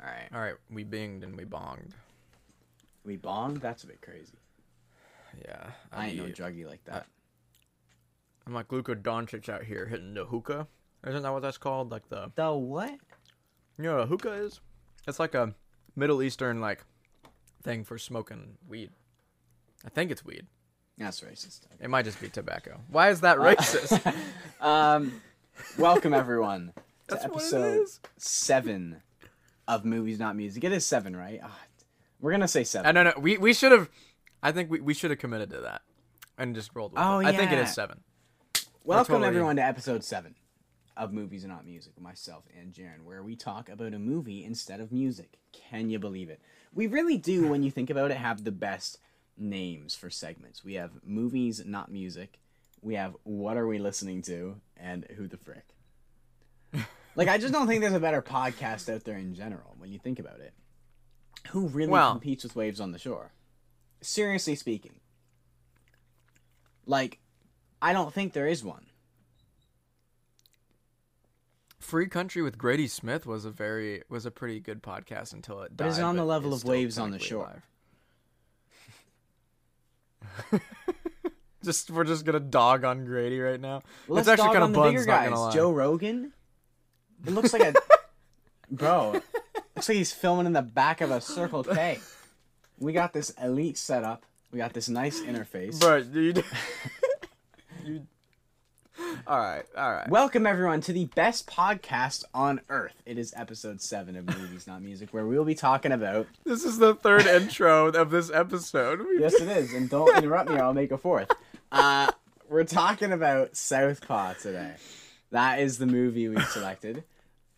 All right. All right, we binged and we bonged. We bonged? That's a bit crazy. Yeah, I ain't no be- druggie like that. I'm like Luka Doncic out here hitting the hookah. Isn't that what that's called? Like the the what? you know what a hookah is? It's like a Middle Eastern like thing for smoking weed. I think it's weed. That's racist. It might just be tobacco. Why is that racist? um, welcome everyone to That's what it episode seven of Movies Not Music. It is seven, right? Ah, we're gonna say seven. I don't know. We we should have. I think we, we should have committed to that and just rolled with Oh, it. I think it is seven. Welcome totally- everyone to episode seven of Movies Not Music myself and Jaron, where we talk about a movie instead of music. Can you believe it? We really do, when you think about it, have the best names for segments. We have movies, not music. We have what are we listening to, and who the frick. Like I just don't think there's a better podcast out there in general when you think about it. Who really Well- competes with Waves on the Shore? Seriously speaking. Like, I don't think there is one. Free Country with Grady Smith was a very was a pretty good podcast until it died. But is it on the level of Waves on the Shore? just we're just gonna dog on Grady right now. Let's it's actually dog kind of buns. Not guys. Joe Rogan. It looks like a bro. Looks like he's filming in the back of a Circle K. We got this elite setup. We got this nice interface. Bro, dude. you. All right, all right. Welcome everyone to the best podcast on earth. It is episode seven of Movies Not Music, where we will be talking about. This is the third intro of this episode. Yes, it is, and don't interrupt me, or I'll make a fourth. Uh, we're talking about Southpaw today. That is the movie we selected.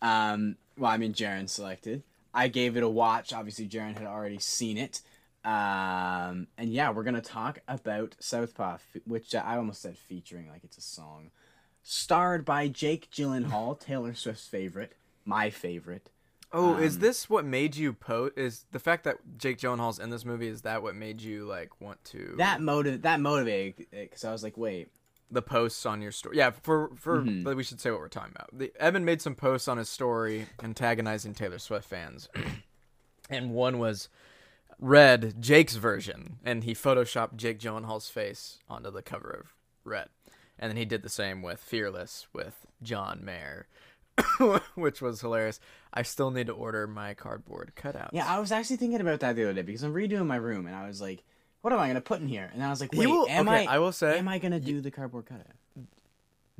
Um, well, I mean, Jaron selected. I gave it a watch. Obviously, Jaron had already seen it. Um, and yeah, we're gonna talk about Southpaw, f- which uh, I almost said featuring, like it's a song, starred by Jake Gyllenhaal, Taylor Swift's favorite, my favorite. Oh, is Um, this what made you post? Is the fact that Jake Gyllenhaal's in this movie? Is that what made you like want to That motive, that motivated because I was like, wait, the posts on your story? Yeah, for for Mhm. but we should say what we're talking about. The, Evan made some posts on his story antagonizing Taylor Swift fans, and one was Red Jake's version, and he photoshopped Jake Gyllenhaal's face onto the cover of Red, and then he did the same with Fearless with John Mayer. which was hilarious. I still need to order my cardboard cutouts. Yeah, I was actually thinking about that the other day because I'm redoing my room and I was like, what am I gonna put in here? And I was like, wait, will- am okay, I? I will say, am I gonna do the cardboard cutout?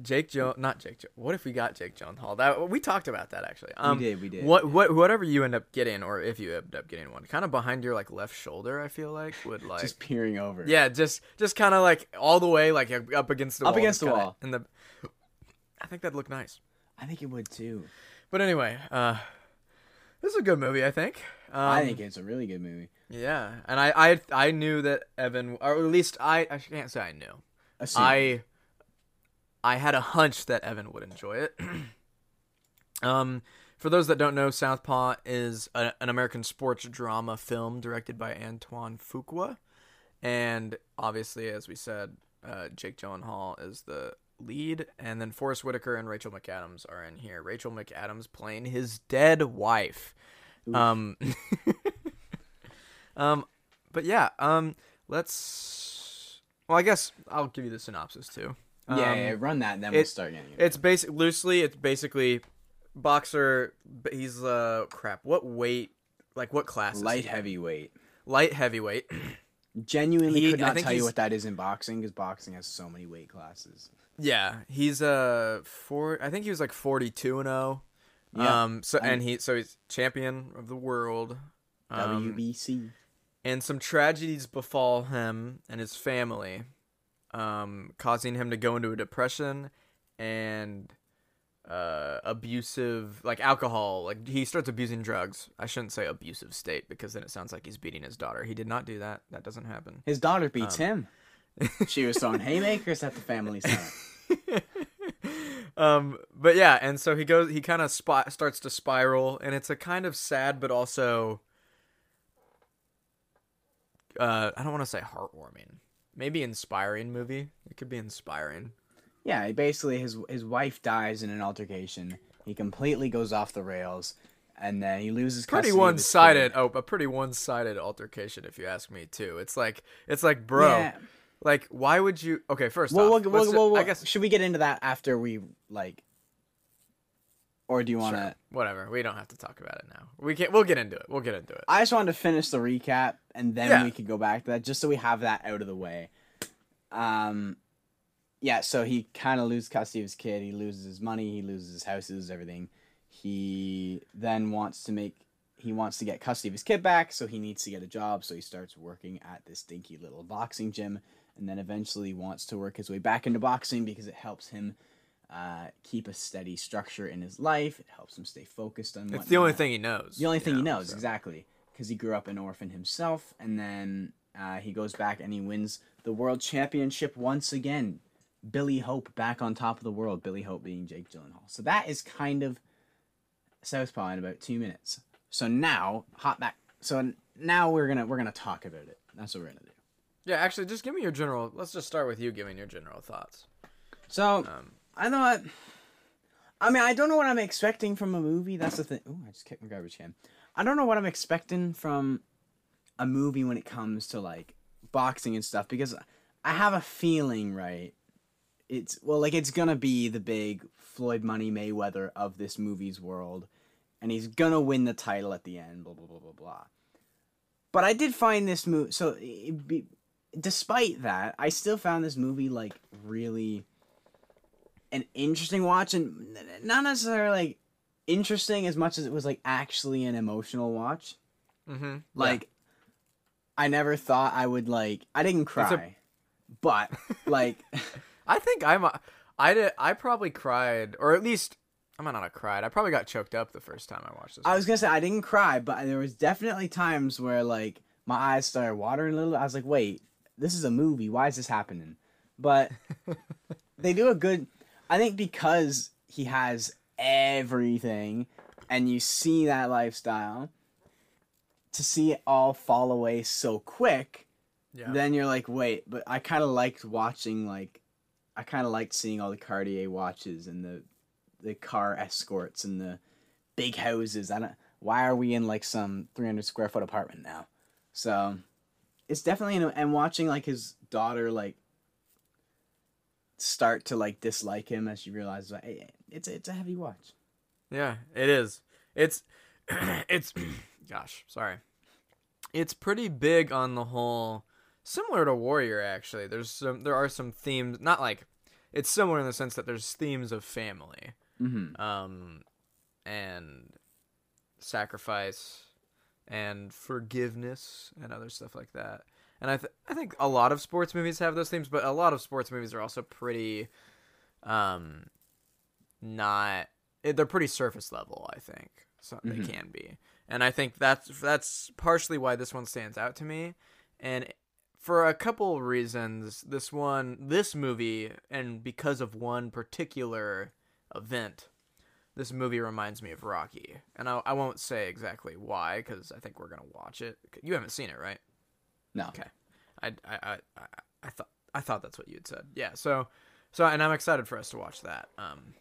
Jake Jones, not Jake Jones. What if we got Jake Gyllenhaal? That we talked about that actually. Um, we did, we did. What what whatever you end up getting, or if you end up getting one, kind of behind your like left shoulder, I feel like would like Just peering over. yeah, just just kind of like all the way like up against the Up wall, against the kinda wall. in the. I think that'd look nice. I think it would too. But anyway, uh, this is a good movie. I think. Um, I think it's a really good movie. Yeah, and I I I knew that Evan, or at least I I can't say I knew. Assume. I I had a hunch that Evan would enjoy it. um, for those that don't know, Southpaw is a, an American sports drama film directed by Antoine Fuqua, and obviously, as we said, uh, Jake Gyllenhaal is the lead, and then Forrest Whitaker and Rachel McAdams are in here. Rachel McAdams playing his dead wife. Um, um, but yeah, um, let's. Well, I guess I'll give you the synopsis too. yeah, Um, yeah, run that and then we'll start getting it. It's basic loosely. It's basically boxer. He's uh crap. What weight? Like what class? is Light he heavyweight. Light heavyweight. Genuinely He- could not tell you what that is in boxing because boxing has so many weight classes. yeah, he's uh four. I think he was like forty two and zero. Yeah, Um. So I'm- and he so he's champion of the world. Um, WBC. And some tragedies befall him and his family, um, causing him to go into a depression and uh, abusive, like alcohol. Like he starts abusing drugs. I shouldn't say abusive state because then it sounds like he's beating his daughter. He did not do that. That doesn't happen. His daughter beats um, him. She was throwing haymakers at the family center. um, but yeah, and so he goes. He kind of spot starts to spiral, and it's a kind of sad, but also, uh, I don't want to say heartwarming. Maybe inspiring movie. It could be inspiring. Yeah, basically his his wife dies in an altercation. He completely goes off the rails. and then he loses pretty his one-sided. Oh, a pretty one-sided altercation, if you ask me too. It's like it's like, bro, Yeah. like why would you? Okay, first Well, off, we'll, we'll, we'll, I guess should we get into that after we like, or do you want to? sure, whatever. We don't have to talk about it now. We can. We'll get into it. We'll get into it. I just wanted to finish the recap, and then Yeah. we could go back to that, just so we have that out of the way. Um, yeah. So he kind of loses custody of his kid. He loses his money. He loses his house. He loses everything. He then wants to make. He wants to get custody of his kid back, so he needs to get a job. So he starts working at this dinky little boxing gym, and then eventually wants to work his way back into boxing because it helps him uh, keep a steady structure in his life. It helps him stay focused on. It's the only thing he knows. The only thing he knows so. exactly because he grew up an orphan himself, and then uh, he goes back and he wins the world championship once again. Billy Hope back on top of the world. Billy Hope being Jake Gyllenhaal. So that is kind of Southpaw in about two minutes. So now hot back. So now we're gonna we're gonna talk about it. That's what we're gonna do. Yeah, actually, just give me your general. Let's just start with you giving your general thoughts. So Um, I thought. I mean, I don't know what I'm expecting from a movie. That's the thing. Oh, I just kicked my garbage can. I don't know what I'm expecting from a movie when it comes to like boxing and stuff because I have a feeling, right? It's well, like it's gonna be the big Floyd Money Mayweather of this movie's world, and he's gonna win the title at the end. Blah blah blah blah blah. But I did find this movie. So, be, despite that, I still found this movie like really an interesting watch and not necessarily like interesting as much as it was like actually an emotional watch. mm-hmm. Like I never thought I would like I didn't cry. But like I think I'm. a- I did. I probably cried, or at least I might not have cried. I probably got choked up the first time I watched this. I was going to say I didn't cry, but there was definitely times where like my eyes started watering a little. I was like, "Wait, this is a movie. Why is this happening?" But they do a good I think because he has everything and you see that lifestyle to see it all fall away so quick yeah. then you're like wait but i kind of liked watching like i kind of liked seeing all the cartier watches and the the car escorts and the big houses i don't why are we in like some 300 square foot apartment now so it's definitely an, and watching like his daughter like start to like dislike him as she realizes like, hey, it's it's a heavy watch Yeah, it is. It's it's gosh, sorry. It's pretty big on the whole similar to Warrior actually. There's some there are some themes not like it's similar in the sense that there's themes of family mm-hmm. um and sacrifice and forgiveness and other stuff like that. And I th- I think a lot of sports movies have those themes, but a lot of sports movies are also pretty um not eh, they're pretty surface level, I think. So Mhm. they can be. And I think that's that's partially why this one stands out to me. And for a couple reasons, this one this movie and because of one particular event this movie reminds me of Rocky, and I, I won't say exactly why because I think we're gonna watch it. You haven't seen it, right? No Okay. I, I, I, I, thought I thought that's what you had said. Yeah. So, so and I'm excited for us to watch that. Um,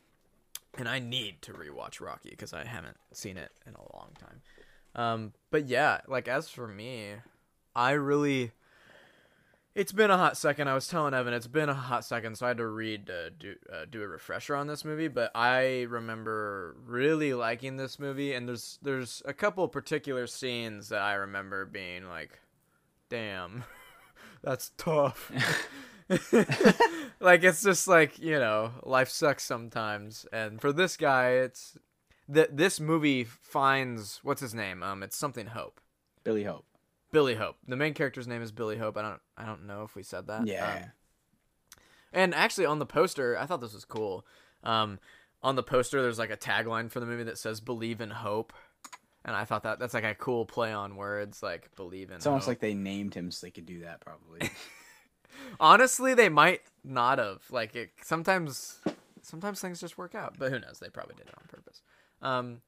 and I need to rewatch Rocky because I haven't seen it in a long time. Um, but yeah, like as for me, I really. It's been a hot second. I was telling Evan, it's been a hot second, so I had to read uh, do uh, do a refresher on this movie. But I remember really liking this movie, and there's there's a couple particular scenes that I remember being like, "Damn, that's tough." like it's just like you know, life sucks sometimes, and for this guy, it's that this movie finds what's his name? Um, it's something Hope. billy hope Billy Hope. The main character's name is Billy Hope. I don't I don't know if we said that. yeah Um, and actually on the poster, I thought this was cool. Um on the poster there's like a tagline for the movie that says believe in hope. And I thought that that's like a cool play on words like believe in it's almost hope. like they named him so they could do that probably Honestly, they might not have. Like it sometimes sometimes things just work out, but who knows? They probably did it on purpose. Um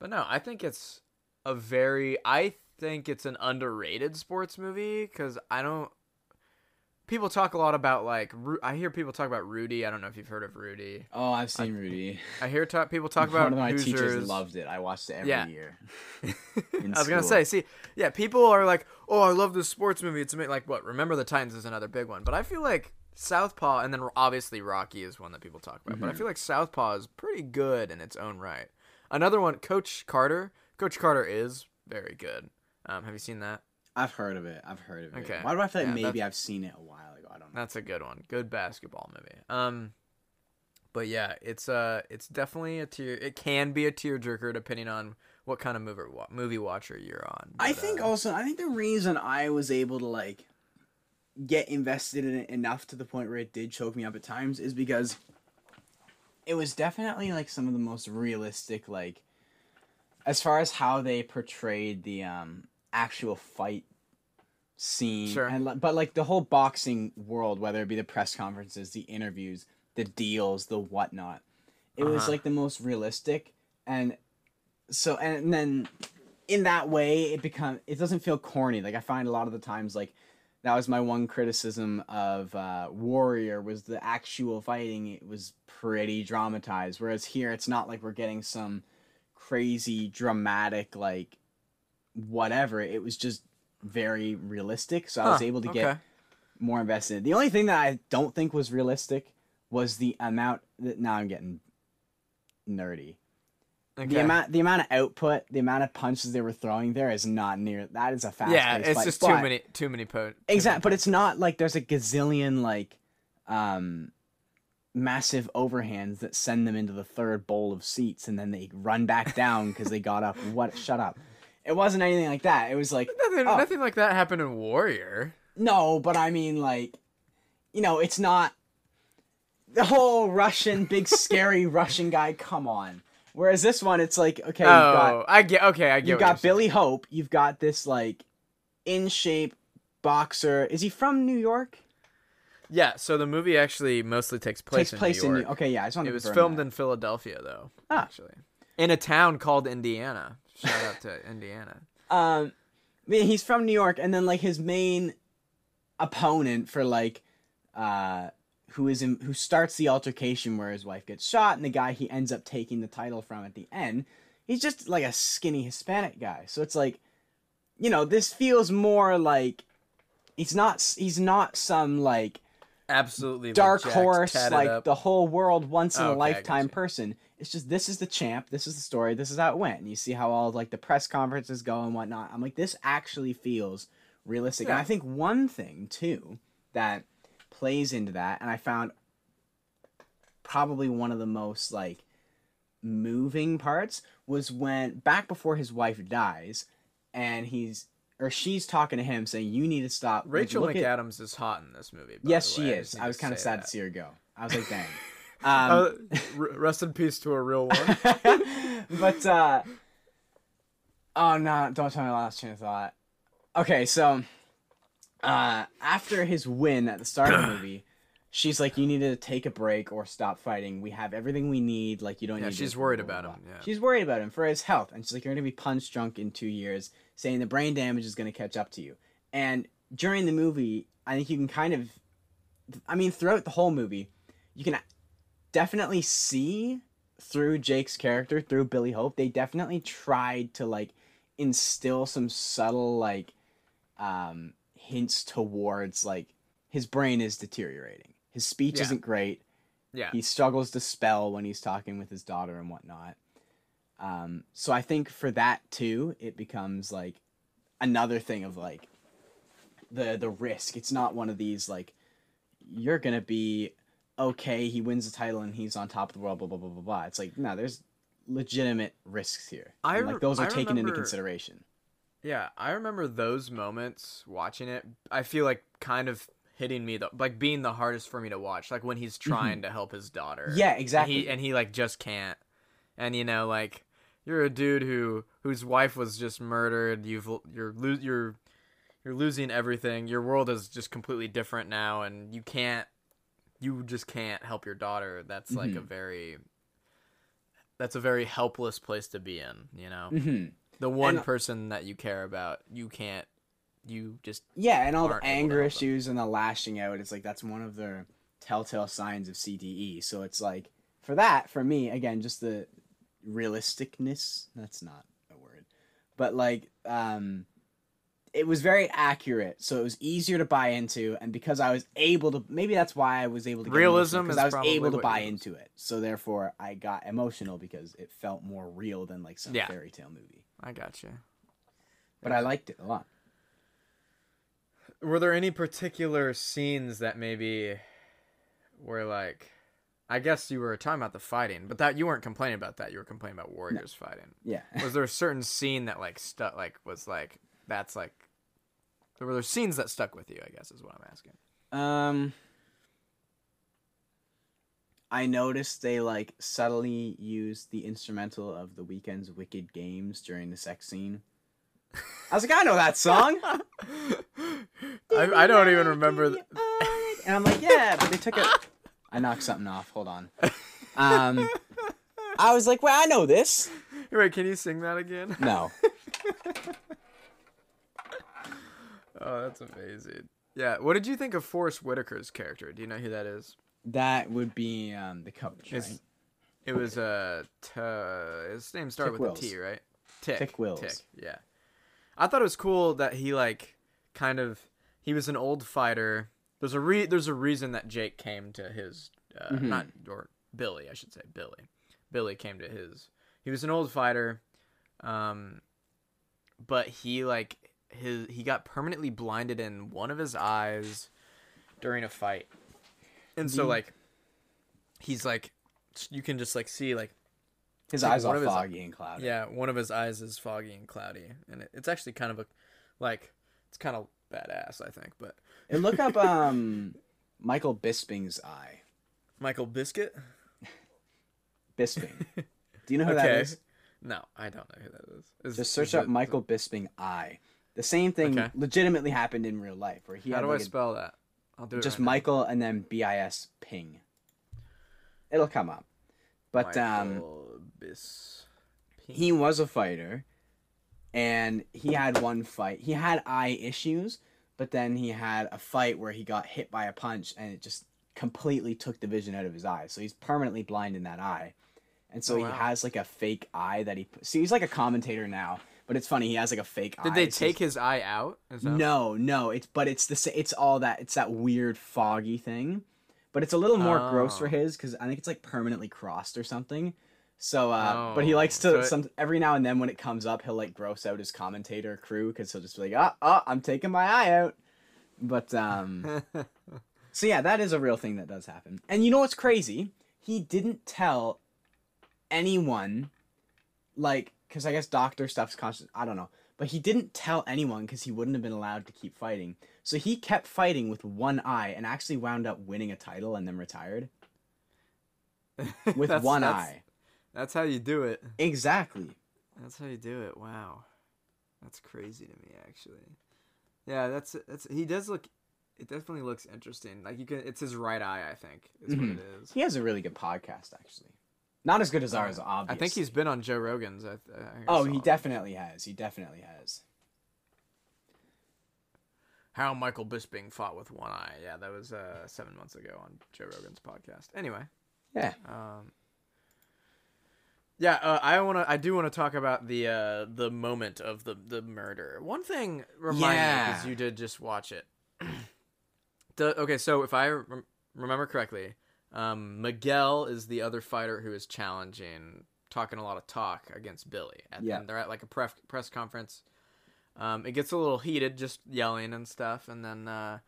but no, I think it's a very I think it's an underrated sports movie cuz I don't people talk a lot about like Ru- I hear people talk about Rudy. I don't know if you've heard of Rudy. Oh, I've seen Rudy. I hear talk, people talk about One of my teachers loved it. I watched it every Yeah. year. I was gonna say, see, yeah, people are like, "Oh, I love this sports movie." It's ama-" like what? Remember the Titans is another big one, but I feel like Southpaw, and then obviously Rocky is one that people talk about. But I Mhm. feel like Southpaw is pretty good in its own right. Another one, Coach Carter. Coach Carter is very good. Um, have you seen that? I've heard of it. I've heard of it. Okay. Why do I feel like Yeah, maybe I've seen it a while ago? I don't know. That's a good one. Good basketball movie. Um, but yeah, it's uh, it's definitely a tear. It can be a tearjerker depending on what kind of movie movie watcher you're on. I think uh, also I think the reason I was able to like get invested in it enough to the point where it did choke me up at times is because it was definitely like some of the most realistic like as far as how they portrayed the um actual fight scene Sure. and but like the whole boxing world whether it be the press conferences the interviews the deals the whatnot it was Uh-huh. like the most realistic and so and then in that way it become it doesn't feel corny like i find a lot of the times like that was my one criticism of uh, warrior was the actual fighting it was pretty dramatized whereas here it's not like we're getting some crazy dramatic like whatever it was just very realistic so i was huh, able to okay. get more invested the only thing that i don't think was realistic was the amount that now i'm getting nerdy Okay. the amount the amount of output, the amount of punches they were throwing there is not near that is a fast yeah, it's fight, just but- too many, too many po. too Exactly, many but it's not like there's a gazillion like um massive overhands that send them into the third bowl of seats and then they run back down because they got up. What shut up. It wasn't anything like that. It was like Nothing, oh. nothing like that happened in Warrior. no, but I mean like you know, it's not the whole Russian big scary Russian guy, come on. Whereas this one it's like okay, you've got oh, I get. Okay, I get. you've got saying. Billy Hope. You've got this like in shape boxer. Is he from New York? Yeah, so the movie actually mostly takes place Takes place in in New New. York. Okay, yeah, I just It was filmed that. in Philadelphia, though. Ah. Actually, in a town called Indiana. Shout out to Indiana. Um, I mean, he's from New York, and then like his main opponent for like, uh, who is in, who starts the altercation where his wife gets shot, and the guy he ends up taking the title from at the end, he's just like a skinny Hispanic guy. So it's like, you know, this feels more like he's not he's not some like Absolutely. dark horse like up. the whole world once in oh, a okay, lifetime person it's just this is the champ this is the story this is how it went and you see how all like the press conferences go and whatnot i'm like this actually feels realistic and i think one thing too that plays into that and i found probably one of the most like moving parts was when back before his wife dies and he's or she's talking to him saying you need to stop like, Rachel look at- is hot in this movie. Yes, she is. I was kind of sad that. to see her go. I was like, dang. Uh, Um, r- rest in peace to a real one. but uh, oh no! Don't tell me last train of thought. Okay, so uh, after his win at the start of the movie, she's like, "You need to take a break or stop fighting. We have everything we need. Like you don't Yeah, need." she's worried about him, yeah. she's worried about him for his health, and she's like, "You're gonna be punch drunk in two years," saying the brain damage is gonna catch up to you. And during the movie, I think you can kind of, I mean, throughout the whole movie, you can definitely see through Jake's character, through Billy Hope, they definitely tried to like instill some subtle like um hints towards like his brain is deteriorating. His speech Yeah. isn't great. yeah. He struggles to spell when he's talking with his daughter and whatnot. Um, so I think for that too, it becomes like another thing of like the the risk. It's not one of these like you're gonna be okay. He wins the title and he's on top of the world. Blah blah blah blah blah. It's like no, there's legitimate risks here. I and, like those are I taken into consideration. Yeah, I remember those moments watching it. I feel like kind of hitting me the like being the hardest for me to watch. Like when he's trying to help his daughter. Mm-hmm. Yeah, And exactly. he and he like just can't. And you know, like you're a dude who whose wife was just murdered. You've you're you're you're losing everything. Your world is just completely different now, and you can't. You just can't help your daughter. That's like a Mhm. very. That's a very helpless place to be in. You know hmm the one And- person that you care about, you can't you just Yeah, and all the aren't able to anger issues and the lashing out, it's like that's one of the telltale signs of CTE. So it's like for that, for me, again, just the realisticness. That's not a word, but like, um, it was very accurate, so it was easier to buy into, and because I was able to, maybe that's why I was able to get Realism because I was able to buy into it. So therefore, I got emotional because it felt more real than like some Yeah. fairy tale movie. I got you. But I liked it a lot. Were there any particular scenes that maybe were like I guess you were talking about the fighting, but that you weren't complaining about that. You were complaining about warriors fighting. Yeah. Was there a certain scene that like stuck like was like that's like there were there scenes that stuck with you, I guess is what I'm asking. Um, I noticed they like subtly used the instrumental of the Weeknd's Wicked Games during the sex scene. I was like, I know that song. I, I don't even remember th- and I'm like, yeah, but they took it. I knocked something off. Hold on. Um, I was like, well, I know this. Wait, can you sing that again? No. Oh, that's amazing. Yeah, what did you think of Forrest Whitaker's character? Do you know who that is? That would be um, the coach, It's- right? It was uh, t- his name started Tick with Wills. a T, right? Tick. Tick Wills. Tick. Yeah. I thought it was cool that he like kind of he was an old fighter. There's a re- there's a reason that Jake came to his uh, Mhm. not or Billy, I should say Billy. Billy came to his. He was an old fighter, um, but he like his he got permanently blinded in one of his eyes during a fight, and so like he's like you can just like see like His Like, eyes all of his- foggy and cloudy. yeah, one of his eyes is foggy and cloudy, and it, it's actually kind of a, like, it's kind of badass, I think. But And look up um, Michael Bisping's eye. Michael Biscuit? Bisping. Do you know who that Okay. is? No, I don't know who that is. Is- Just search up it- Michael Bisping eye. The same thing Okay. legitimately happened in real life, where he How do I like a- spell that? I'll do it. just right now. Michael and then B I S ping. It'll come up. But um, Bis. he was a fighter, and he had one fight. He had eye issues, but then he had a fight where he got hit by a punch, and it just completely took the vision out of his eye. So he's permanently blind in that eye, and so Oh, he has like a fake eye that he. See, he's like a commentator now, but it's funny. He has like a fake eye. Did they It's take his eye out? No, no. It's but it's the it's all that it's that weird foggy thing, but it's a little more gross for Oh. his because I think it's like permanently crossed or something. So, uh, but he Oh, likes to so it- some every now and then when it comes up, he'll like gross out his commentator crew because he'll just be like, "Ah, ah, I'm taking my eye out." But um, so yeah, that is a real thing that does happen. And you know what's crazy? He didn't tell anyone, like, because I guess doctor stuff's conscious. I don't know, but he didn't tell anyone because he wouldn't have been allowed to keep fighting. So he kept fighting with one eye and actually wound up winning a title and then retired with That's- one that's- eye. That's how you do it. Exactly. That's how you do it. Wow, that's crazy to me, actually. Yeah, that's that's. He does look. It definitely looks interesting. Like you can. It's his right eye, I think. Is what mm-hmm. it is. He has a really good podcast, actually. Not as good as ours, obviously. I think he's been on Joe Rogan's. I, I Oh, he definitely has. He definitely has. How Michael Bisping fought with one eye. Yeah, that was uh, seven months ago on Joe Rogan's podcast. Anyway, Yeah. um, yeah, uh, I want to. I do want to talk about the uh, the moment of the the murder. One thing remind me because you did just watch it. the, okay, so if I rem- remember correctly, um, Miguel is the other fighter who is challenging, talking a lot of talk against Billy. At, Yeah. and they're at like a pref- press conference. Um, it gets a little heated, just yelling and stuff, and then uh,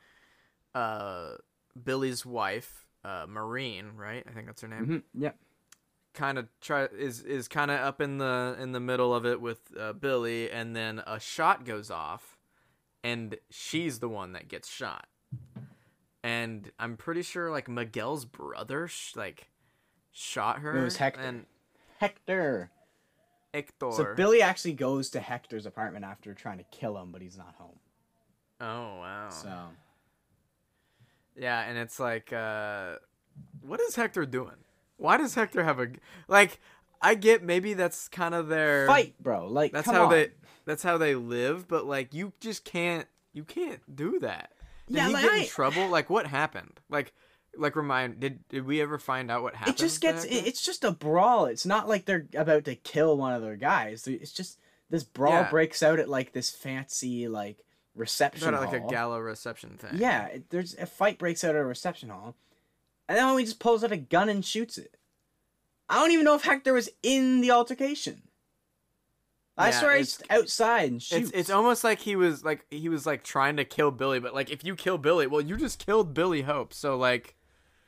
uh, Billy's wife, uh, Maureen, right? I think that's her name hmm Yeah. kind of try is is kind of up in the in the middle of it with uh, Billy, and then a shot goes off, and she's the one that gets shot. And I'm pretty sure like Miguel's brother sh- like shot her. It was Hector. and Hector. Hector. So Billy actually goes to Hector's apartment after trying to kill him, but he's not home. oh wow. So Yeah, and it's like, uh, what is Hector doing? Why does Hector have a like? I get maybe that's kind of their fight, bro. Like That's how on. they that's how they live, but like you just can't You can't do that. Did Yeah, he like, get in I- trouble? Like what happened? Like like remind did did we ever find out what happened? it just gets it- it's just a brawl it's not like they're about to kill one of their guys it's just this brawl Yeah. breaks out at like this fancy like reception Kinda like a gala reception thing. yeah it, there's a fight breaks out at a reception hall and then he just pulls out a gun and shoots it i don't even know if hector was in the altercation i Yeah, swear it's- he's outside and shoots It's it's almost like he was like he was like trying to kill Billy, but like if you kill Billy, well you just killed Billy Hope. So like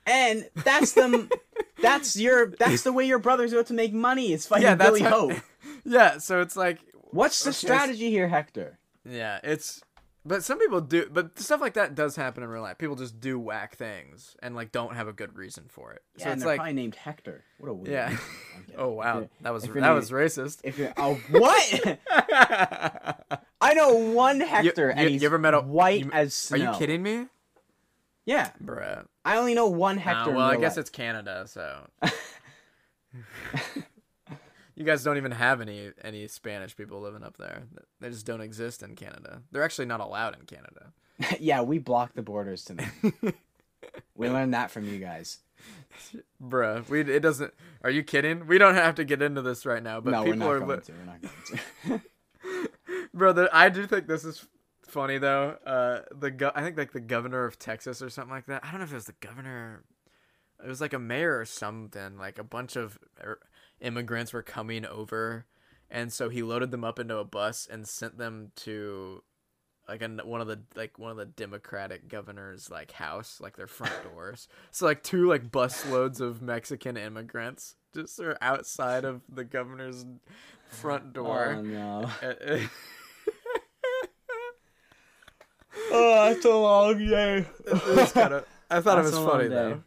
and that's the that's your that's the way your brother's about to make money is fighting yeah, that's billy how- hope. Yeah, so it's like what's the Okay, strategy here hector? Yeah, it's but some people do but stuff like that does happen in real life. People just do whack things and like don't have a good reason for it. Yeah, so and it's they're like probably named Hector. What a weird. Yeah. name. I'm kidding. Oh wow, that was that was racist. If you're oh what? I know one Hector, you- and he's you ever met a- white you- as Are you kidding me? Yeah, Bruh. I only know one Uh, Hector. in well, I guess life. it's Canada, so you guys don't even have any any Spanish people living up there. They just don't exist in Canada. They're actually not allowed in Canada. yeah, we block the borders to them. we learned that from you guys. Bruh, we it doesn't. Are you kidding? We don't have to get into this right now, but no, we're people not are. going to. We're not going to. Brother, I do think this is funny though. Uh, the go- I think like the governor of Texas or something like that. I don't know if it was the governor. It was like a mayor or something. Like a bunch of er, immigrants were coming over, and so he loaded them up into a bus and sent them to like an, one of the like one of the Democratic governor's like house, like their front doors. So like two like bus loads of Mexican immigrants just are outside of the governor's front door. Oh no. Oh, that's a long day. it kinda, I thought it was funny though.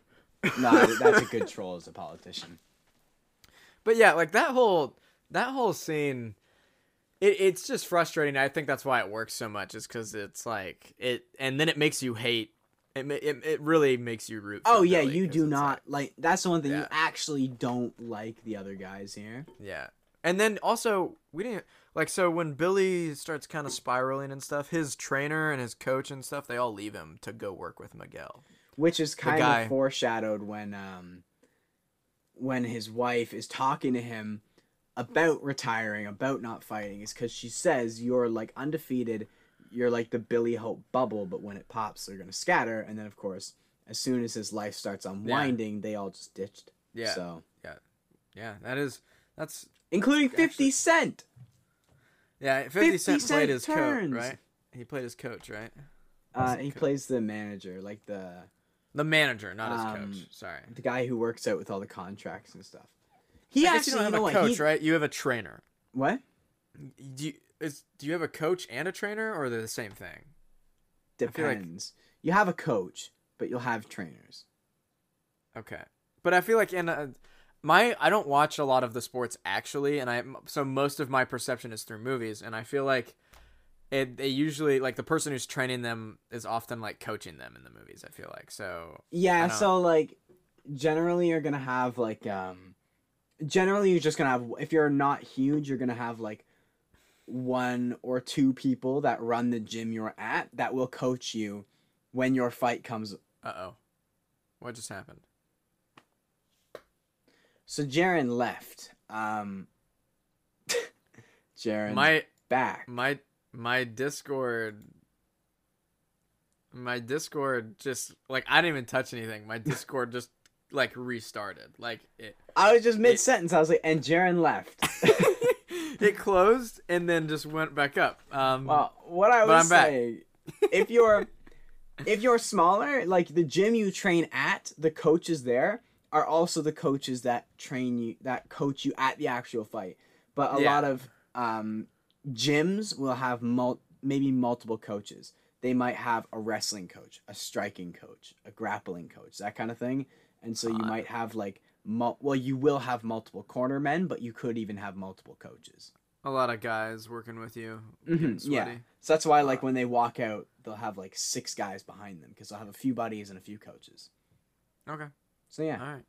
no, that's a good troll as a politician. But yeah, like that whole that whole scene, it, it's just frustrating. I think that's why it works so much, is because it's like it, and then it makes you hate. It it, it really makes you root. For Oh yeah, Billy, you do not like. That's the one thing you actually don't like the other guys here. yeah, and then also we didn't like so when Billy starts kind of spiraling and stuff. His trainer and his coach and stuff, they all leave him to go work with Miguel. which is kind of foreshadowed when um when his wife is talking to him about retiring about not fighting is because she says you're like undefeated you're like the billy hope bubble but when it pops they're gonna scatter and then of course as soon as his life starts unwinding they all just ditched Yeah, so yeah, Yeah. that is that's including 50 Actually- cent yeah. Fifty, 50 Cent Cent played his turns. coach, right? He played his coach, right? uh, he co- plays the manager like the The manager, not his Um, coach. Sorry. the guy who works out with all the contracts and stuff he I actually you don't have know a what coach, he, right? You have a trainer. what Do you is do you have a coach and a trainer, or they're the same thing? feel like- Depends. You have a coach, but you'll have trainers. Okay, but I feel like in a, my I don't watch a lot of the sports actually, and I so most of my perception is through movies, and I feel like it they usually like the person who's training them is often like coaching them in the movies. I feel like so Yeah, so like generally you're gonna have like um generally you're just gonna have if you're not huge, you're gonna have like one or two people that run the gym you're at that will coach you when your fight comes. uh oh, what just happened? So Jaron left. Um Jaron's My back. my my Discord my Discord just like I didn't even touch anything. My Discord just like restarted. Like it I was just mid sentence. I was like, and Jaron left. it closed and then just went back up. Um Well, what I was saying, if you're if you're smaller, like the gym you train at, the coaches there are also the coaches that train you that coach you at the actual fight. But a Yeah. lot of um, gyms will have mul- maybe multiple coaches. They might have a wrestling coach, a striking coach, a grappling coach, that kind of thing. And so you Uh, might have like mul- well, you will have multiple corner men, but you could even have multiple coaches. a lot of guys working with you. Mhm, getting yeah. So that's why, like, when they walk out, they'll have like six guys behind them because they'll have a few buddies and a few coaches. Okay. So yeah, All right.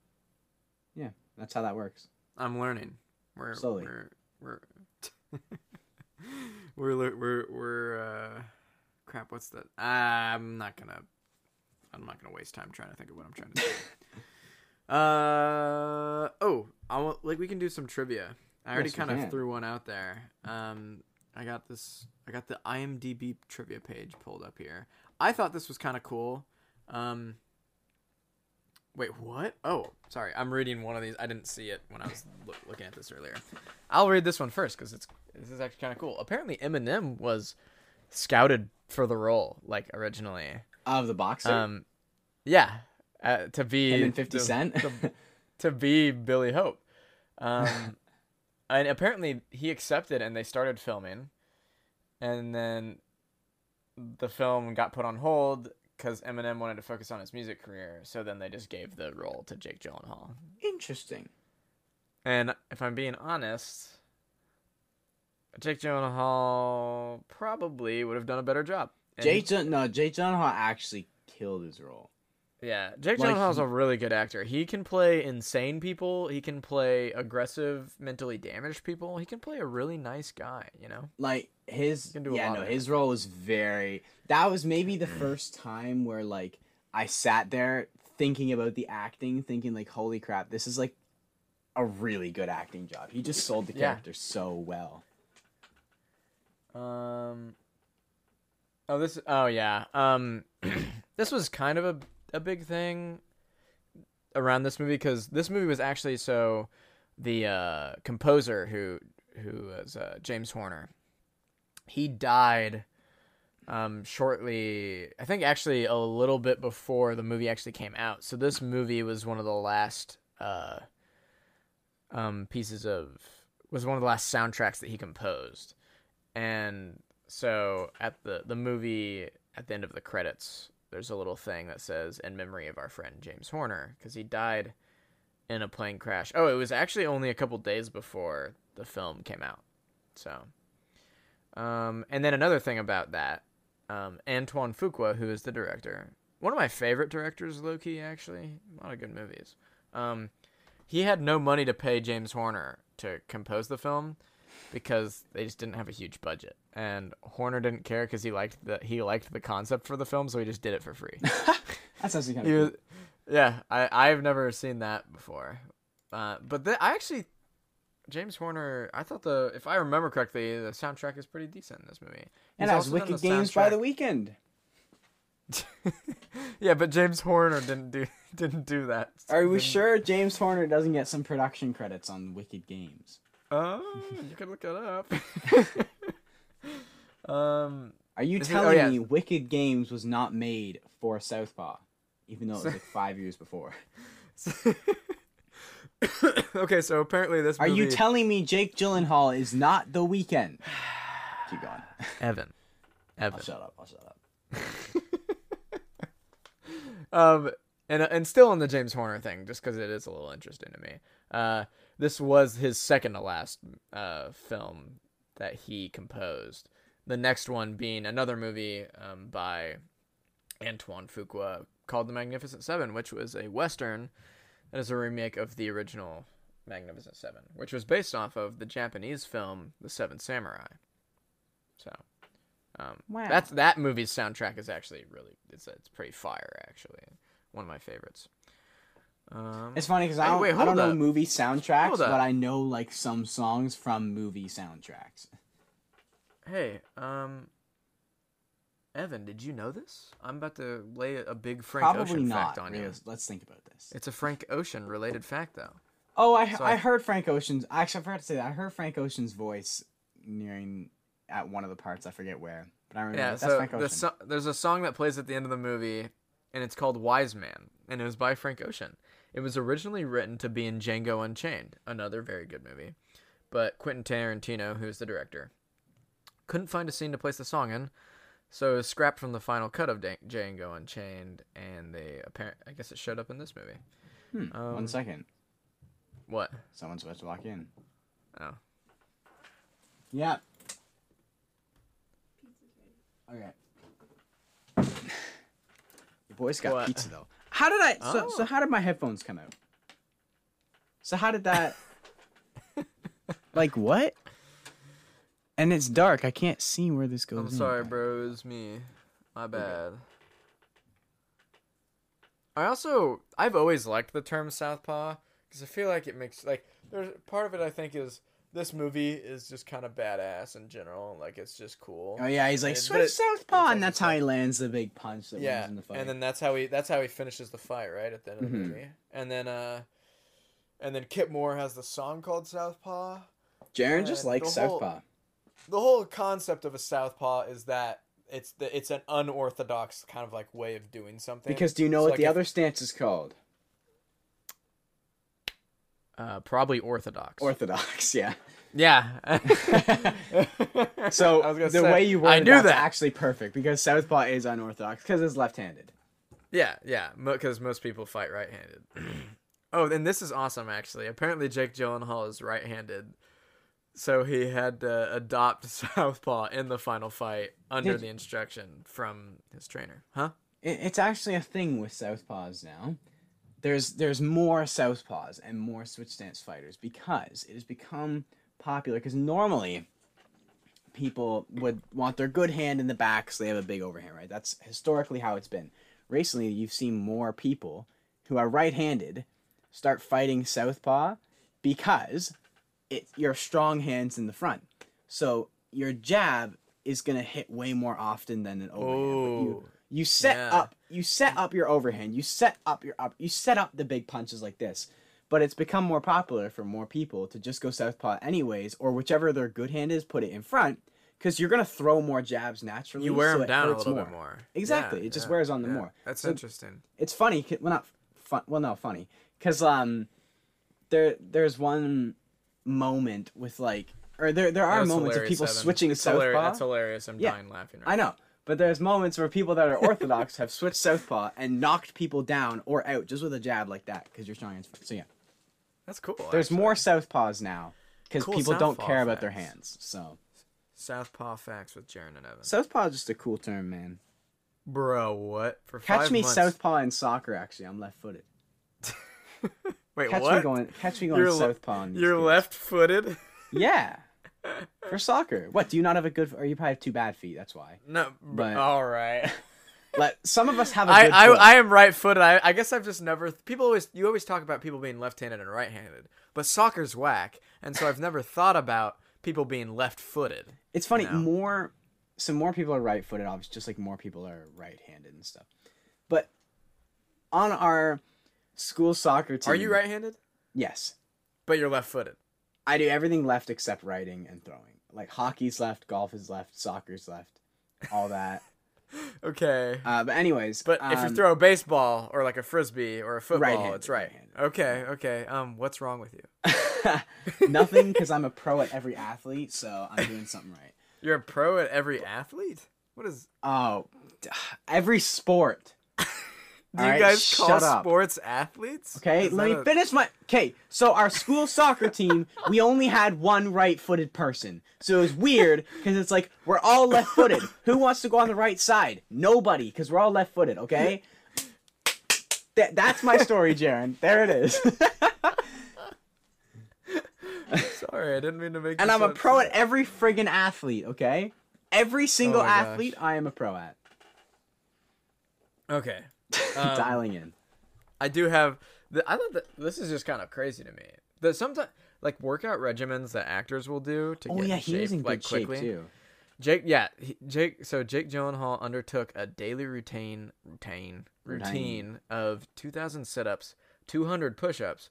Yeah, that's how that works. I'm learning. We're Slowly. we're we're we're we're we're uh crap. What's that? I'm not gonna. I'm not gonna waste time trying to think of what I'm trying to say. uh oh, I want like we can do some trivia. I already Yes, kind of threw one out there. Um, I got this. I got the IMDb trivia page pulled up here. I thought this was kind of cool. Um, wait, what? Oh, sorry. I'm reading one of these. I didn't see it when I was loo- looking at this earlier. I'll read this one first because it's this is actually kind of cool. Apparently, Eminem was scouted for the role, like originally. Of the boxer. Um, yeah, uh, to be and 50 the- Cent? to, to be Billy Hope. Um, and apparently he accepted, and they started filming, and then the film got put on hold because Eminem wanted to focus on his music career. So then they just gave the role to Jake Gyllenhaal. Interesting. And if I'm being honest, Jake Gyllenhaal probably would have done a better job. And Jake no, Jake Gyllenhaal actually killed his role. Yeah, Jake Like, Gyllenhaal's a really good actor. He can play insane people. He can play aggressive, mentally damaged people. He can play a really nice guy. You know. Like his do yeah, no, of his role was very that was maybe the first time where like I sat there thinking about the acting, thinking like, holy crap, this is like a really good acting job. He just sold the Yeah. character so well. Um. Oh, this. Oh, yeah. Um, this was kind of a a big thing around this movie because this movie was actually so the uh, composer who who was uh, James Horner. He died um, shortly. I think actually a little bit before the movie actually came out. So this movie was one of the last uh, um, pieces of was one of the last soundtracks that he composed and so at the the movie at the end of the credits there's a little thing that says in memory of our friend james horner because he died in a plane crash. Oh it was actually only a couple days before the film came out so. Um, and then another thing about that um, antoine fuqua who is the director one of my favorite directors low-key actually a lot of good movies um, he had no money to pay james horner to compose the film because they just didn't have a huge budget, and Horner didn't care because he liked the he liked the concept for the film, so he just did it for free. That's actually kind of was- yeah, I I've never seen that before, uh, but the, I actually James Horner. I thought the if I remember correctly, the soundtrack is pretty decent in this movie. And He's that was Wicked Games by the Weeknd. yeah, but James Horner didn't do didn't do that. Are we Didn't- sure James Horner doesn't get some production credits on Wicked Games? Oh, you can look it up. um. Are you Is it- oh, telling yeah. me Wicked Games was not made for Southpaw, even though it was like five years before? okay, so apparently this Are you telling me Jake Gyllenhaal is not the Weeknd? Keep going. Evan. Evan. I'll shut up. I'll shut up. Um, and and still on the James Horner thing, just because it is a little interesting to me. Uh, this was his second to last uh film that he composed. The next one being another movie um by Antoine Fuqua called The Magnificent Seven, which was a western that is a remake of the original Magnificent Seven, which was based off of the Japanese film The Seven Samurai. So. Um, Wow. That's that movie's soundtrack is actually really it's it's pretty fire actually one of my favorites. Um, It's funny because I don't, wait, I don't know movie soundtracks, but I know like some songs from movie soundtracks. hey, um, Evan, did you know this? I'm about to lay a big Frank Probably Ocean not. fact on really. you. Let's think about this. It's a Frank Ocean related fact though. Oh, I So I I- heard Frank Ocean's. Actually, I forgot to say that I heard Frank Ocean's voice nearing at one of the parts. I forget where, but I remember Yeah, that's so Frank the so- there's a song that plays at the end of the movie, and it's called "Wise Man," and it was by Frank Ocean. It was originally written to be in Django Unchained, another very good movie, but Quentin Tarantino, who's the director, couldn't find a scene to place the song in, so it was scrapped from the final cut of Django Unchained, and they apparent I guess it showed up in this movie. Hmm, um, one second. What? Someone's supposed to walk in. Oh, Yeah. Okay. Your boy's got What? pizza though. How did I? So, Oh. so how did my headphones come out? So how did that? like what? And it's dark. I can't see where this goes. I'm in. sorry, bro. It was me. My bad. I also I've always liked the term southpaw because I feel like it makes like there's part of it I think is this movie is just kind of badass in general. Like it's just cool. Oh yeah, he's like switch southpaw, and that's how he lands the big punch that yeah, wins the fight. and then that's how he that's how he finishes the fight right at the end of the Mhm. movie. And then uh, and then Kip Moore has the song called Southpaw. Jaron just likes the whole- southpaw. the whole concept of a southpaw is that it's the it's an unorthodox kind of like way of doing something. Because do you know So, what like, the if- other stance is called? Uh, probably orthodox. Orthodox, yeah. yeah. So I was gonna the say, way you I worded knew that's that. actually perfect because southpaw is unorthodox because it's left-handed. Yeah, yeah, because most people fight right-handed. oh, and this is awesome actually. Apparently, Jake Gyllenhaal is right-handed, so he had to adopt southpaw in the final fight under Did- the instruction from his trainer. Huh? It's actually a thing with southpaws now. There's there's more southpaws and more switch stance fighters because it has become popular. Because normally, people would want their good hand in the back so they have a big overhand, right? That's historically how it's been. Recently, you've seen more people who are right-handed start fighting southpaw because it your strong hands in the front. So your jab is gonna hit way more often than an overhand. but you, Oh, you set Yeah. up you set up your overhand, you set up your up you set up the big punches like this. But it's become more popular for more people to just go southpaw anyways, or whichever their good hand is, put it in front, because you're gonna throw more jabs naturally. you wear so them it down a little bit more. Exactly, Yeah, it just yeah, wears on them more. That's So- interesting. It's funny, well not fun, well no funny, because um, there there's one moment with like, or there there are That's moments of people Evan. switching It's southpaw. hilarious. That's hilarious. I'm Yeah. dying laughing right I know, but there's moments where people that are orthodox have switched southpaw and knocked people down or out just with a jab like that because you're strong. as- So yeah, That's cool. there's actually. more southpaws now because Cool people don't care about their hands. So Southpaw facts with Jaron and Evan. southpaw is just a cool term, man. Bro, what? For Catch me months... southpaw in soccer. Actually, I'm left-footed. Wait, Catch what? me going. Catch me going You're le- southpaw. in these You're games. left-footed. Yeah. For soccer. What? Do you not have a good? Or you probably have two bad feet. That's why. No, But- all right. Like some of us have a I, good I. I am right-footed. I, I guess I've just never. People always you always talk about people being left-handed and right-handed, but soccer's whack, and so I've never thought about people being left-footed. It's funny. No. More, so more people are right-footed, obviously, just like more people are right-handed and stuff. But on our school soccer team, Are you right-handed? Yes, But you're left-footed. I do everything left except writing and throwing. Like hockey's left, golf is left, soccer's left, all that. Okay. uh, but anyways, But if you um, throw a baseball or like a frisbee or a football, it's right. Okay, okay. Um, what's wrong with you? nothing because I'm a pro at every athlete, so I'm doing something right. You're a pro at every athlete. What is? Oh, every sport. Do you right, guys call sports athletes? Okay, Is let me a- finish my. Okay, so our school soccer team, we only had one right-footed person, so it was weird because it's like we're all left-footed. Who wants to go on the right side? Nobody, because we're all left-footed. Okay. That, that's my story, Jaron. There it is. Sorry, I didn't mean to make. and I'm a pro at every friggin' athlete. Okay, every single Oh my gosh. athlete I am a pro at. Okay. Um, Dialing in. I do have. The, I thought that this is just kind of crazy to me. That sometimes like workout regimens that actors will do to Oh get yeah, in he shape was in like good shape too. Jake, yeah, he, Jake. So Jake Gyllenhaal undertook a daily routine, routine, routine Routine. of 2,000 sit-ups, 200 push-ups,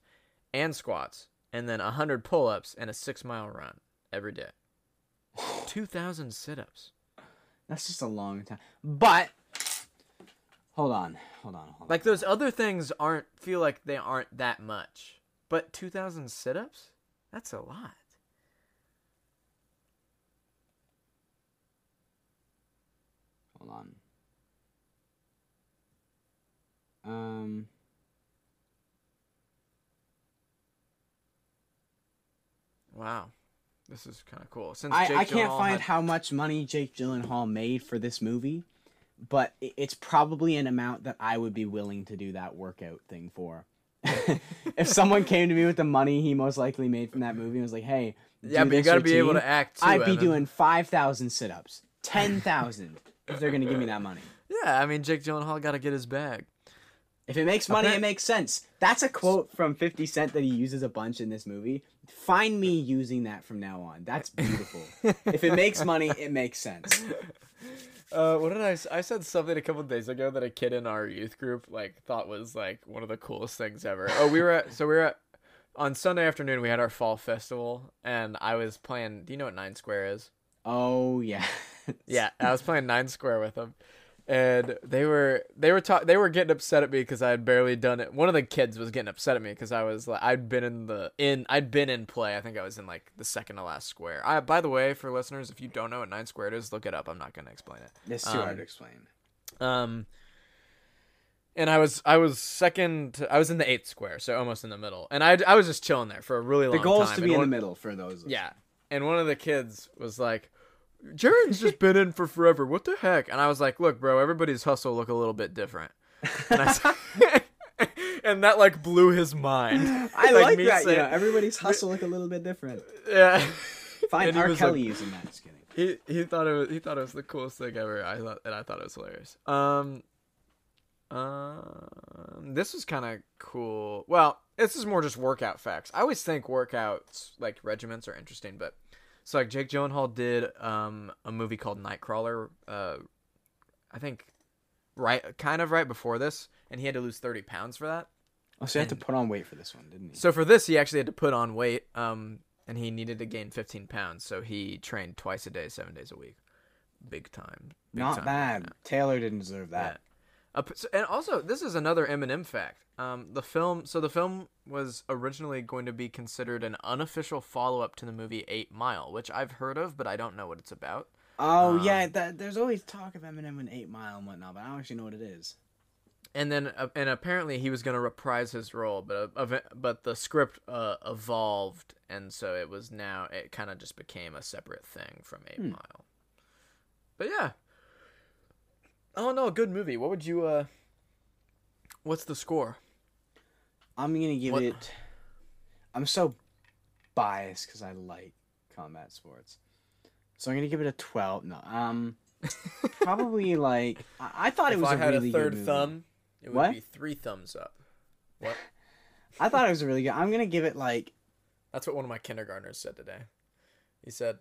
and squats, and then 100 pull-ups and a six-mile run every day. 2,000 sit-ups. That's just a long time. But hold on, hold on, hold on. Like those other things aren't feel like they aren't that much, but 2,000 sit-ups? That's a lot. hold on. Um. Wow, this is kind of cool. Since I, I can't find had- how much money Jake Gyllenhaal made for this movie, but it's probably an amount that I would be willing to do that workout thing for. if someone came to me with the money he most likely made from that movie and was like, "Hey, Yeah, but you got to be able to act. Too, I'd be Evan. doing five thousand sit-ups, ten thousand, if they're gonna give me that money. Yeah, I mean Jake Gyllenhaal got to get his bag. If it makes money, Okay. it makes sense. That's a quote from 50 Cent that he uses a bunch in this movie. Find me using that from now on. That's beautiful. if it makes money, it makes sense. Uh, what did I? I said something a couple days ago that a kid in our youth group like thought was like one of the coolest things ever. Oh, we were at so we were at on Sunday afternoon. We had our fall festival, and I was playing. Do you know what Nine Square is? Oh yeah. Yeah, I was playing Nine Square with them, and they were they were ta- they were getting upset at me because I had barely done it. One of the kids was getting upset at me because I was like I'd been in the in I'd been in play. I think I was in like the second to last square. I by the way, for listeners, if you don't know what Nine Square is, look it up. I'm not gonna explain it. It's too Um, hard to explain. Um, and I was I was second. I was in the eighth square, so almost in the middle. And I I was just chilling there for a really long The time. goal is to and be in one- the middle for those. Yeah, and one of the kids was like, "Jaron's just been in for forever. What the heck?" And I was like, "Look, bro, everybody's hustle look a little bit different." And, I and that like blew his mind. I like, me that. saying- yeah, everybody's hustle look a little bit different. Yeah. Find And R. Kelly like- using that. Just kidding. he he thought it was he thought it was the coolest thing ever. I thought and I thought it was hilarious. Um, um, this was kind of cool. Well, this is more just workout facts. I always think workouts like regiments are interesting, but so like Jake Gyllenhaal did um a movie called Nightcrawler. Uh, I think right kind of right before this, and he had to lose thirty pounds for that. Oh, so you had to put on weight for this one, didn't he? So for this, he actually had to put on weight, um, and he needed to gain 15 pounds. So he trained twice a day, seven days a week. Big time. Big Not time bad. out. Taylor didn't deserve that. So- and also, this is another Eminem fact. Um, the film, so the film was originally going to be considered an unofficial follow-up to the movie Eight Mile, which I've heard of, but I don't know what it's about. Oh Um, yeah, that, there's always talk of Eminem and Eight Mile and whatnot, but I don't actually know what it is. and then uh, and apparently he was going to reprise his role but uh, but the script uh, evolved and so it was now it kind of just became a separate thing from 8 Hmm. mile but yeah oh no a good movie what would you uh what's the score I'm gonna give What- it. I'm so biased because I like combat sports, so I'm gonna give it a 12. No, um, probably like I, I thought it was i a had really a third good movie. thumb it would What? be three thumbs up what I thought it was a really good. I'm gonna give it like That's what one of my kindergartners said today. He said,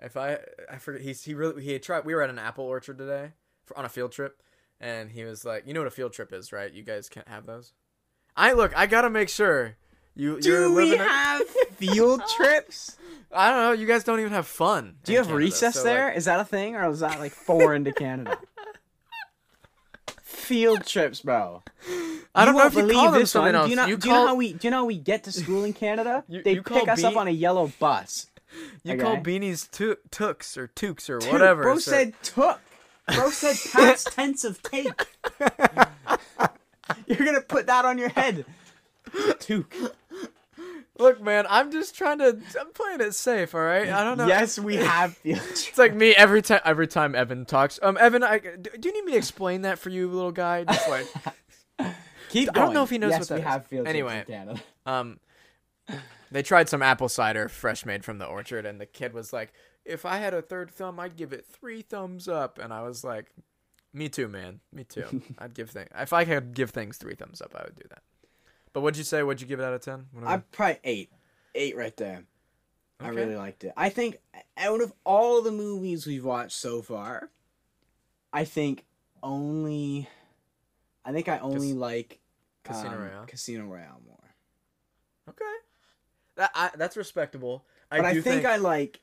"If I, I forget, he he really he had tried. We were at an apple orchard today for on a field trip, and he was like, you know what a field trip is, right? You guys can't have those. I look, I gotta make sure you you're Do we living. in- have field trips? I don't know. You guys don't even have fun. Do you have Canada, recess so, there? like- Is that a thing, or is that like foreign to Canada? Field trips, bro. I don't You know if you believe call them this something else. Do you, know, you do call you know how we do you know how we get to school in Canada? You- they you pick call us up on a yellow bus. you okay. call beanies to- tooks or toques or Dude, whatever. Bro so- said took. Bro said past tense of take. You're gonna put that on your head. Took. Look, man, I'm just trying to. I'm playing it safe. All right. I don't know. Yes, we have field. It's like me every time. Every time Evan talks. Um, Evan, I do you need me to explain that for you, little guy? Just like, Keep I don't know if he knows yes, what that we is. have field Anyway. um, they tried some apple cider fresh made from the orchard, and the kid was like, "If I had a third thumb, I'd give it three thumbs up." And I was like, "Me too, man. Me too. I'd give things. If I could give things three thumbs up, I would do that." But what'd you say? What'd you give it out of ten? I'm probably eight. Eight right there. I really liked it. I think out of all the movies we've watched so far, I think only, I think I only Cas- like Casino um, Royale. Casino Royale more. Okay. That I, that's respectable. I But I, do think, I like.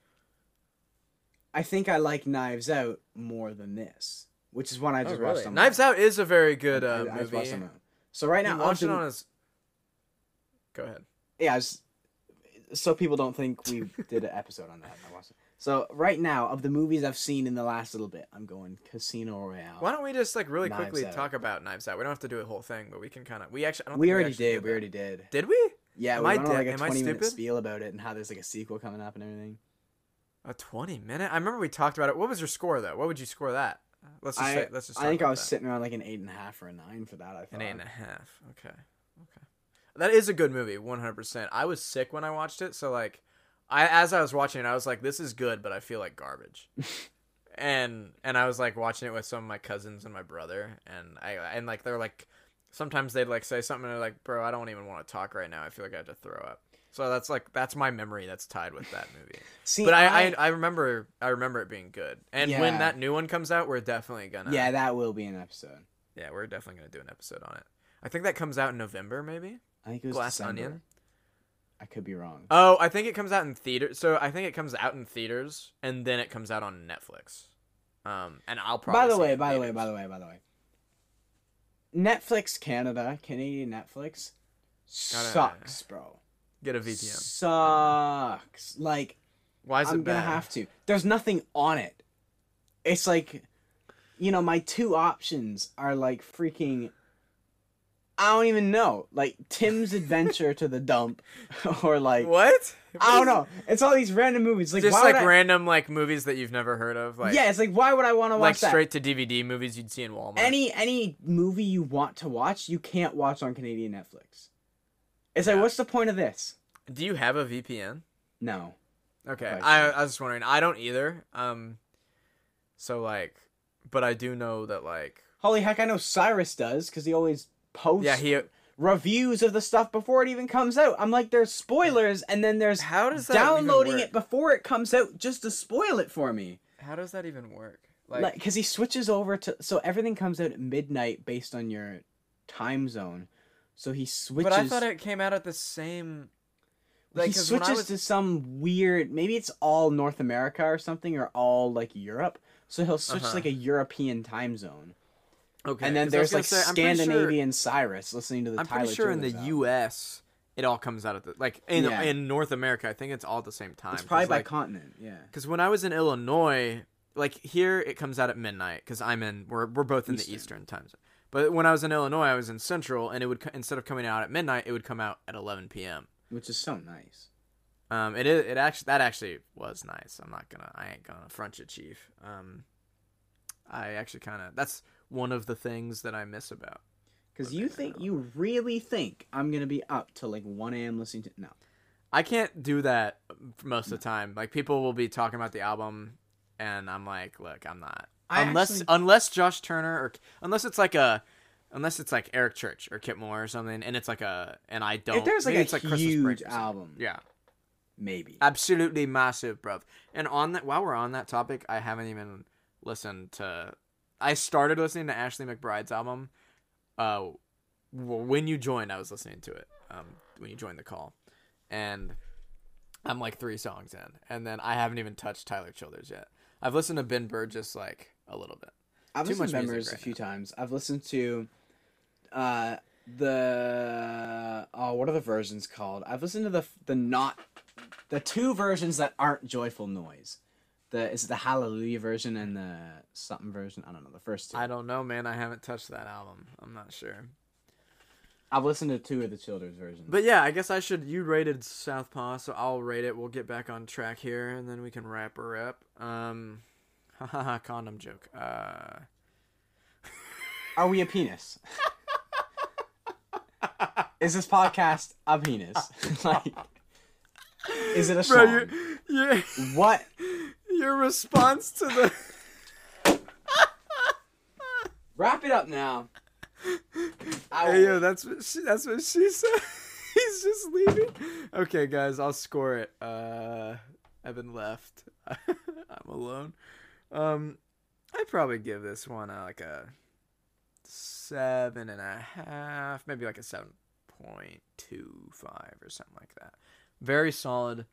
I think I like Knives Out more than this, which is one I Oh, just really? watched on. Knives. Out is a very good I- uh, I just movie. watched on my own. So right now, watched of it on his. Go ahead. yeah, was, so people don't think we did an episode on that. I watched it. So right now, of the movies I've seen in the last little bit, I'm going Casino Royale. Why don't we just like really Knives quickly Out. talk about Knives Out? We don't have to do a whole thing, but we can kind of. We actually. I don't we already actually did. We already did. Did we? Yeah, Am we I went on like a Am 20 minute spiel about it and how there's like a sequel coming up and everything. A twenty minute. I remember we talked about it. What was your score though? What would you score that? Let's just I, say. Let's just. I think I was that. sitting around like an eight and a half or a nine for that. I thought. An eight and a half. Okay. Okay. That is a good movie, one hundred percent. I was sick when I watched it, so like, I as I was watching it, I was like, "This is good," but I feel like garbage. and and I was like watching it with some of my cousins and my brother, and I and like they're like sometimes they'd like say something and they're like, bro, I don't even want to talk right now. I feel like I have to throw up. So that's like that's my memory that's tied with that movie. See, But I, I I remember I remember it being good. And when that new one comes out, we're definitely gonna yeah, that will be an episode. yeah we're definitely gonna do an episode on it. I think that comes out in November maybe. I think it was Glass December. Onion. I could be wrong. Oh, I think it comes out in theater. So I think it comes out in theaters and then it comes out on Netflix. Um, and I'll probably. by the way, by the way, by the way, by the way. Netflix Canada, Canadian Netflix, sucks, bro. Get a VPN. Sucks. Like Why is I'm it gonna have to. There's nothing on it. It's like, you know, my two options are like freaking. I don't even know, like Tim's Adventure to the Dump, or like What? I don't know. It's all these random movies. Like Just like I- random like movies that you've never heard of. Like yeah, it's like why would I want to like watch that? straight to DVD movies you'd see in Walmart. any any movie you want to watch, you can't watch on Canadian Netflix. It's like, what's the point of this? Do you have a VPN? No. Okay, I. I was just wondering. I don't either. Um, so like, but I do know that like, Holy heck, I know Cyrus does because he always posts yeah, he. reviews of the stuff before it even comes out. I'm like, there's spoilers, and then there's How does downloading it before it comes out just to spoil it for me. How does that even work? Like, Like, because he switches over to so everything comes out at midnight based on your time zone. So he switches. but I thought it came out at the same. Like, he 'cause when I switches was- to some weird. Maybe it's all North America or something, or all like Europe. So he'll switch Uh-huh. like a European time zone, Okay, and then there's like say, I'm sure- Scandinavian Cyrus listening to the I'm Tyler pretty sure in the album. U.S. it all comes out at the like in Yeah. in North America. I think it's all at the same time. It's probably by like, continent. Yeah. Because when I was in Illinois, like here it comes out at midnight because I'm in we're we're both in Eastern. the Eastern time zone. But when I was in Illinois, I was in Central, and it would instead of coming out at midnight, it would come out at 11 p.m. Which is so nice. Um, it is it actually that actually was nice. I'm not gonna I ain't gonna front you, Chief. Um, I actually kind of that's one of the things that I miss about. Because you think you really think I'm gonna be up till like 1 a.m. listening to no. I can't do that most of the time. Like people will be talking about the album, and I'm like, look, I'm not. I unless actually- unless Josh Turner or unless it's like a unless it's like Eric Church or Kip Moore or something, and it's like a and I don't. if there's like a it's like huge album, Yeah, maybe. absolutely massive, bro. And on that, while we're on that topic, I haven't even listened to. I started listening to Ashley McBryde's album. Uh, when you joined, I was listening to it. Um, when you joined the call, and I'm like three songs in, and then I haven't even touched Tyler Childers yet. I've listened to Ben Burgess like a little bit. I've Too listened to music Members a right few times. I've listened to uh the oh what are the versions called? I've listened to the the not the two versions that aren't joyful noise. The is it the Hallelujah version and the something version? I don't know. The first two. I don't know, man. I haven't touched that album. I'm not sure. I've listened to two of the Childers versions. But yeah, I guess I should. You rated Southpaw, so I'll rate it. We'll get back on track here, and then we can wrap her up. Um, haha, condom joke. Uh, Are we a penis? is this podcast a penis? like, is it a bro, song? your your What? your response to the. Wrap it up now. I Hey yo, that's what she, that's what she said. He's just leaving. Okay, guys, I'll score it. Uh, Evan left. I'm alone. Um, I'd probably give this one uh, like a seven and a half, maybe like a seven point two five or something like that. Very solid.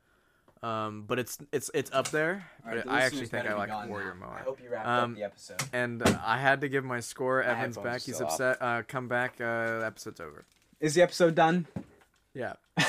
Um, but it's it's it's up there. But I actually think I like Warrior more. I hope you wrapped Um, up the episode. And uh, I had to give my score. Evan's back. He's upset. Uh, come back. Uh, the episode's over. Is the episode done? Yeah.